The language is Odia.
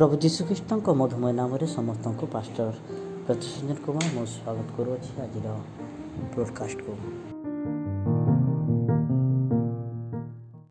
ପ୍ରଭୁ ଯୀଶୁଖ୍ରୀଷ୍ଟଙ୍କ ମଧୁମୟ ନାମରେ ସମସ୍ତଙ୍କୁ ପାଷ୍ଟର ପ୍ରତ୍ୟୁଷଞ୍ଜନ କୁମାର ମୁଁ ସ୍ୱାଗତ କରୁଅଛି ଆଜିର ବ୍ରଡ଼କାଷ୍ଟକୁ